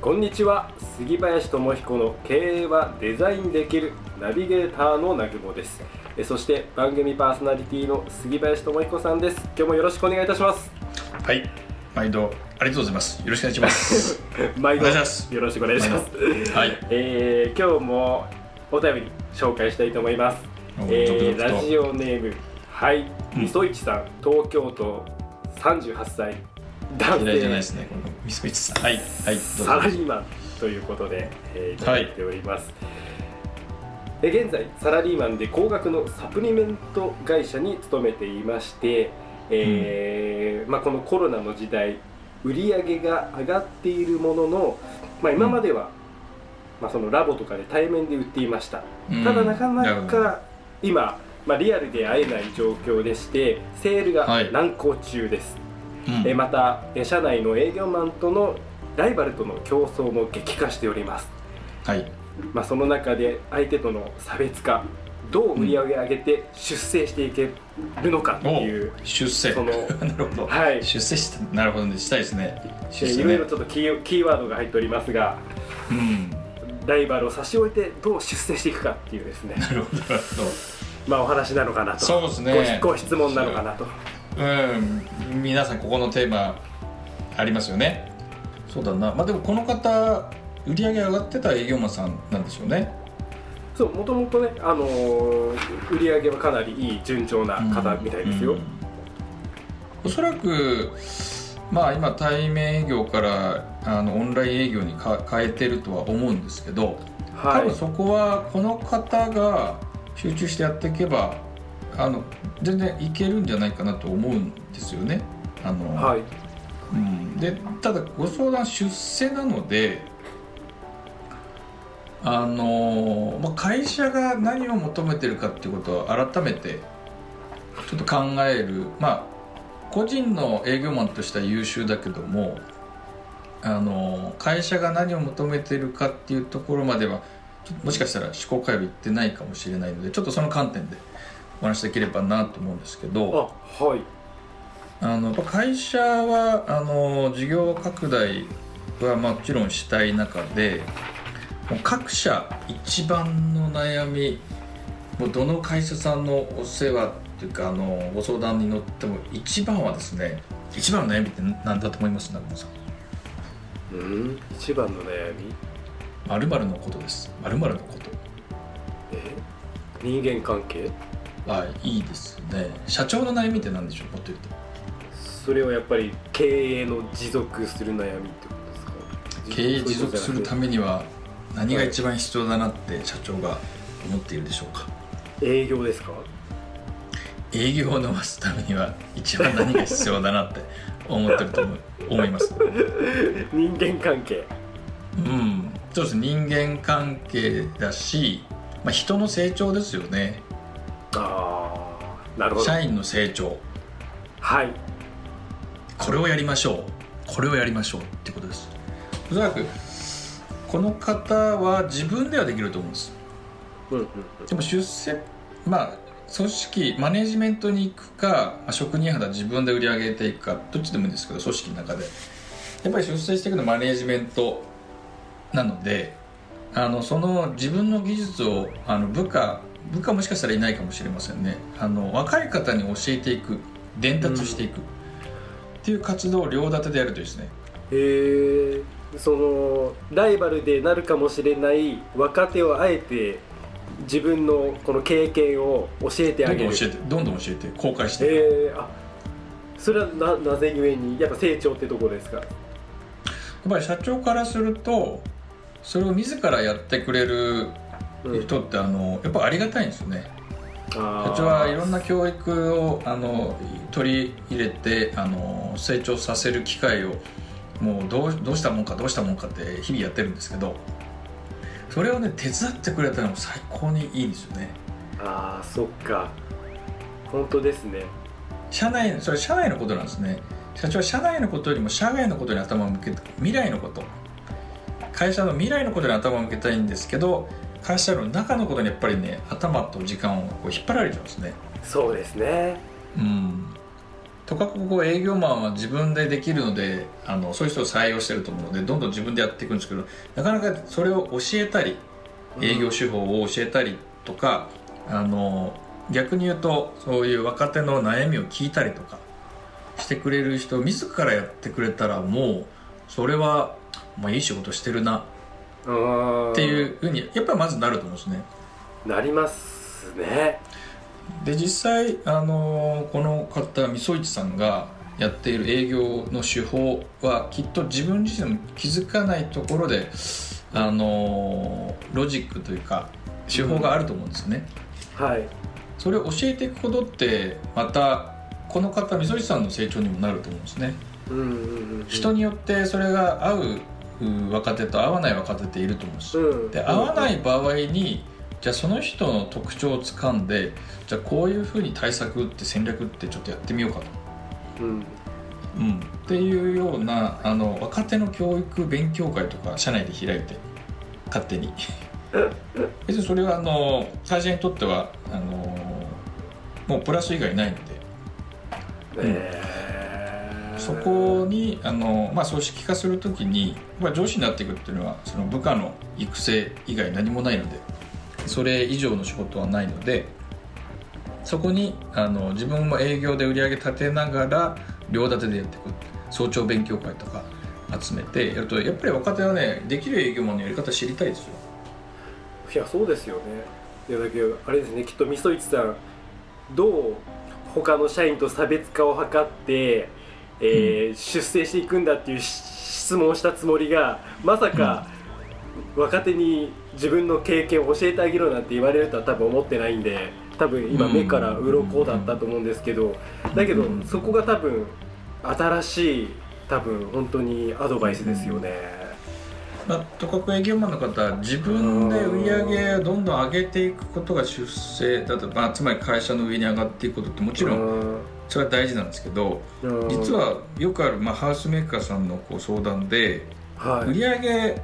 こんにちは。杉林智彦の経営はデザインできるナビゲーターの南雲です。えそして番組パーソナリティの杉林智彦さんです。今日もよろしくお願いいたします。はい、毎度ありがとうございます。よろしくお願いします。毎度お願いします。よろしくお願いします。はい、えー、今日もお便り紹介したいと思います。おえー、ラジオネームはい。うんみそいちさん東京都38歳男嫌いじゃないで性すね。このミスピッツさん。はい、はい、サラリーマンということで、えーいただいております、で現在サラリーマンで高額のサプリメント会社に勤めていまして、えーまあ、このコロナの時代売り上げが上がっているものの、まあ、今までは、まあ、そのラボとかで対面で売っていました、うん。ただなかなか今、まあ、リアルで会えない状況でしてセールがはい。難航中です、うんえーまたえー社内の営業マンとのライバルとの競争も激化しております、はい、まあ、その中で相手との差別化どう売り上げ上げて出世していけるのかっていう、お出世。その なるほど。はい出世した、なるほどね、したいですね。ねーいろいろ。ちょっとキーキーワードが入っておりますがうん、ライバルを差し置いてどう出世していくかっていうですねなるほど、なるほど。まあお話なのかなとそうですねごご質問なのかなとうん、皆さんここのテーマありますよね。そうだな、まあでもこの方売り上げ上がってた営業マンさんなんでしょうね。そうもともとね、あのー売り上げはかなりいい順調な方みたいですよ、うんおそらくまあ今対面営業からあのオンライン営業にか変えてるとは思うんですけど多はい分そこはこの方が集中してやっていけばあの全然いけるんじゃないかなと思うんですよね。あのはい。うん、でただご相談出世なのであの、まあ、会社が何を求めてるかっていうことを改めてちょっと考える。まあ個人の営業マンとしては優秀だけどもあの会社が何を求めてるかっていうところまではもしかしたら思考回路いってないかもしれないのでちょっとその観点でお話しできればなと思うんですけど。あはい。あの会社はあの事業拡大はもちろんしたい中で各社一番の悩みもうどの会社さんのお世話っていうかあのご相談に乗っても一番はですね一番の悩みって何だと思います？中村さん。うん？一番の悩み？〇〇のことです。〇〇のこと。え？人間関係？はいいいですね。社長の悩みって何でしょう？もっと言うとそれはやっぱり経営の持続する悩みってことですか？経営持続するためには何が一番必要だなって社長が思っているでしょうか？営業ですか？営業を伸ばすためには一番何が必要だなって思ってると思う。思います。人間関係。うん。そうです。人間関係だし、まあ、人の成長ですよねああなるほど。社員の成長。はい。これをやりましょう。これをやりましょうってことです。おそらくこの方は自分ではできると思うんです。うんうん。でも出世まあ組織マネジメントに行くか、まあ、職人肌自分で売り上げていくかどっちでもいいんですけど組織の中で。やっぱり出世していくのはマネジメントなのであのその自分の技術をあの部下部下もしかしたらいないかもしれませんね。あの若い方に教えていく伝達していく、っていう活動を両立てでやるといいですね。へえそのライバルでなるかもしれない若手をあえて自分のこの経験を教えてあげる。どんどん教えてどんどん教えて公開していく。えー、あそれはななぜゆえにやっぱ成長ってとこですか？やっぱり社長からするとそれを自らやってくれるうん人ってあのやっぱありがたいんですよね。社長はいろんな教育をあの取り入れてあの成長させる機会をもうどうどうしたもんかどうしたもんかって日々やってるんですけどそれをね手伝ってくれたのも最高にいいんですよね。ああそっか。本当ですね。社内それ社内のことなんですね。社長は社内のことよりも社外のことに頭を向けて未来のこと。会社の未来のことに頭を向けたいんですけど会社の中のことにやっぱりね頭と時間をこう引っ張られちゃうんですね。そうですね。うん。とかくこう営業マンは自分でできるのであのそういう人を採用してると思うのでどんどん自分でやっていくんですけどなかなかそれを教えたり営業手法を教えたりとか、あの逆に言うとそういう若手の悩みを聞いたりとかしてくれる人自らやってくれたらもうそれは、まあ、いい仕事してるなっていうふうにやっぱりまずなると思うんですね。なりますね。で実際あのこの方みそいちさんがやっている営業の手法はきっと自分自身も気づかないところであのロジックというか手法があると思うんですよね。うん、はいそれを教えていくことってまたこの方みそいちさんの成長にもなると思うんですね。人によってそれが合う若手と合わない若手っていると思うんです、うん、で合わない場合にじゃあその人の特徴をつかんでじゃあこういうふうに対策って戦略ってちょっとやってみようかと。うん。うん、っていうようなあの若手の教育勉強会とか社内で開いて勝手に。別にそれはあの会社にとってはあのもうプラス以外ないので、えー、そこにあの、まあ、組織化する時に、まあ、上司になっていくっていうのはその部下の育成以外何もないのでそれ以上の仕事はないのでそこにあの自分も営業で売り上げ立てながら両立てでやっていく。早朝勉強会とか集めてやるとやっぱり若手はねできる営業マンのやり方知りたいですよ。いやそうですよね。いやだけどあれですねきっとみそいちさんどう他の社員と差別化を図って、えー、出世していくんだっていう質問をしたつもりがまさか、若手に自分の経験を教えてあげろなんて言われるとは多分思ってないんで多分今目から鱗だったと思うんですけどだけどそこが多分新しい多分本当にアドバイスですよね。まあ、とかく営業マンの方は自分で売り上げをどんどん上げていくことが出世だと、まあ、つまり会社の上に上がっていくことってもちろんそれは大事なんですけど実はよくある、まあ、ハウスメーカーさんのこう相談で、はい、売り上げ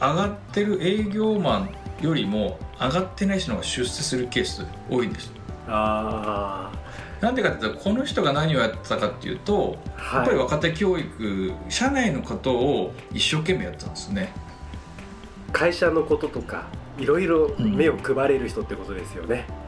上がってる営業マンよりも上がってない人が出世するケース多いんです。あなんでかっていうとこの人が何をやってたかっていうと、はい、やっぱり若手教育社内のことを一生懸命やってたんですね。会社のこととかいろいろ目を配れる人ってことですよね。うん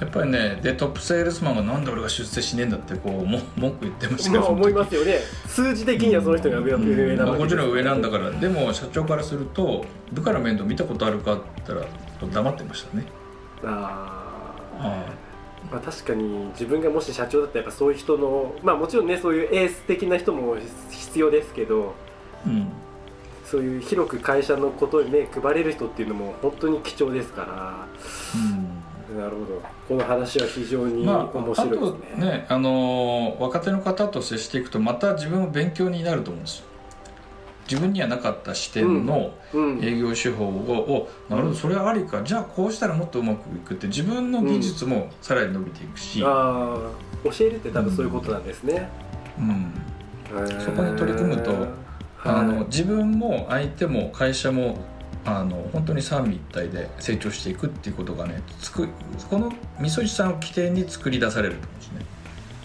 やっぱりねでトップセールスマンがなんで俺が出世しねえんだってこうも 文句言ってましたけど、思いますよね。数字的にはその人が上,、うん、上なわけもちろん上なんだから。でも社長からすると部下の面倒見たことあるかって言ったら黙ってましたね。ああまあ、確かに自分がもし社長だったらやっぱそういう人のまあもちろんねそういうエース的な人も必要ですけど、うん、そういう広く会社のことに目配れる人っていうのも本当に貴重ですから、うんなるほど。この話は非常に面白いですね,、まあ、ねあの若手の方と接していくとまた自分も勉強になると思うんですよ。自分にはなかった視点の営業手法を、うん、なるほどそれはありか。じゃあこうしたらもっとうまくいくって自分の技術もさらに伸びていくし、うん、あ教えるって多分そういうことなんですね。うん、そこに取り組むとあの自分も相手も会社もあの本当に三位一体で成長していくっていうことがねつくこのみそじさんを起点に作り出されると思うんですね。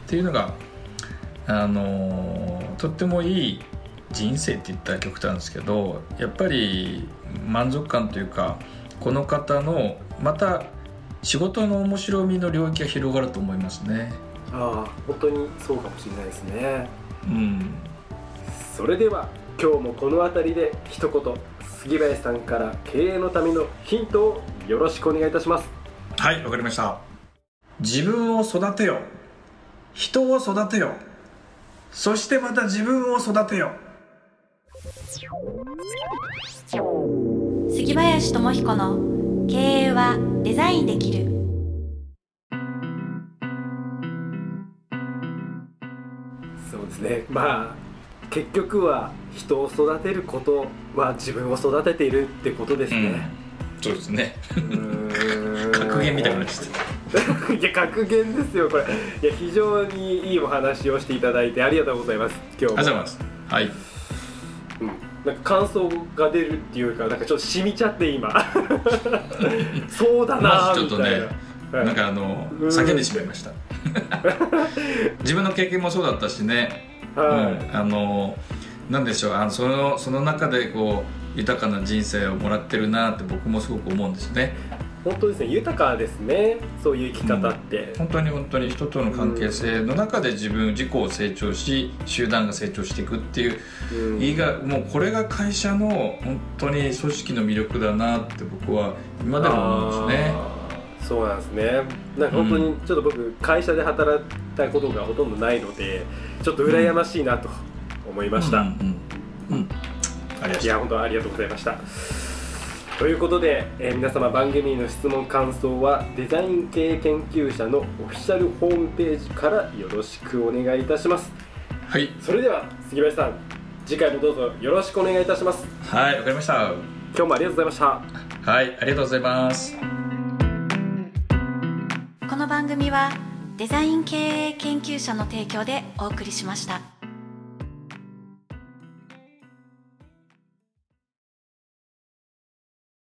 っていうのがあのとってもいい人生って言ったら極端ですけどやっぱり満足感というかこの方のまた仕事の面白みの領域が広がると思いますね。ああ本当にそうかもしれないですね。うん。それでは今日もこの辺りで一言杉林さんから経営のためのヒントをよろしくお願いいたします。はいわかりました。自分を育てよ人を育てよそしてまた自分を育てよ杉林智彦の経営はデザインできる。そうですね。まあ結局は人を育てることは自分を育てているってことですね、うん、そうですね。格格言みたいなちゃ いや格言ですよこれ。いや非常にいいお話をしていただいてありがとうございます今日も。ありがとうございます。はい、うん、なんか感想が出るっていうかなんかちょっと染みちゃって今。そうだなみたいな、ねはい、なんかあの叫んでしまいました。自分の経験もそうだったしね、はい、うん、あのなんでしょう。あのそのその中でこう豊かな人生をもらってるなって僕もすごく思うんですね。本当ですね。豊かですね。そういう生き方って、うん、本当に本当に人との関係性の中で自分自己を成長し集団が成長していくっていう、うん、いいがもうこれが会社の本当に組織の魅力だなって僕は今でも思うんですねそうなんですね。なんか本当にちょっと僕会社で働いたことがほとんどないのでちょっと羨ましいなと思いました、うん、うん、いや本当ありがとうございました。ということで、えー、皆様番組の質問感想はデザイン系研究者のオフィシャルホームページからよろしくお願いいたします。はい。それでは杉林さん次回もどうぞよろしくお願いいたします。はいわかりました。今日もありがとうございました。はいありがとうございます組はデザイン経営研究者の提供でお送りしました。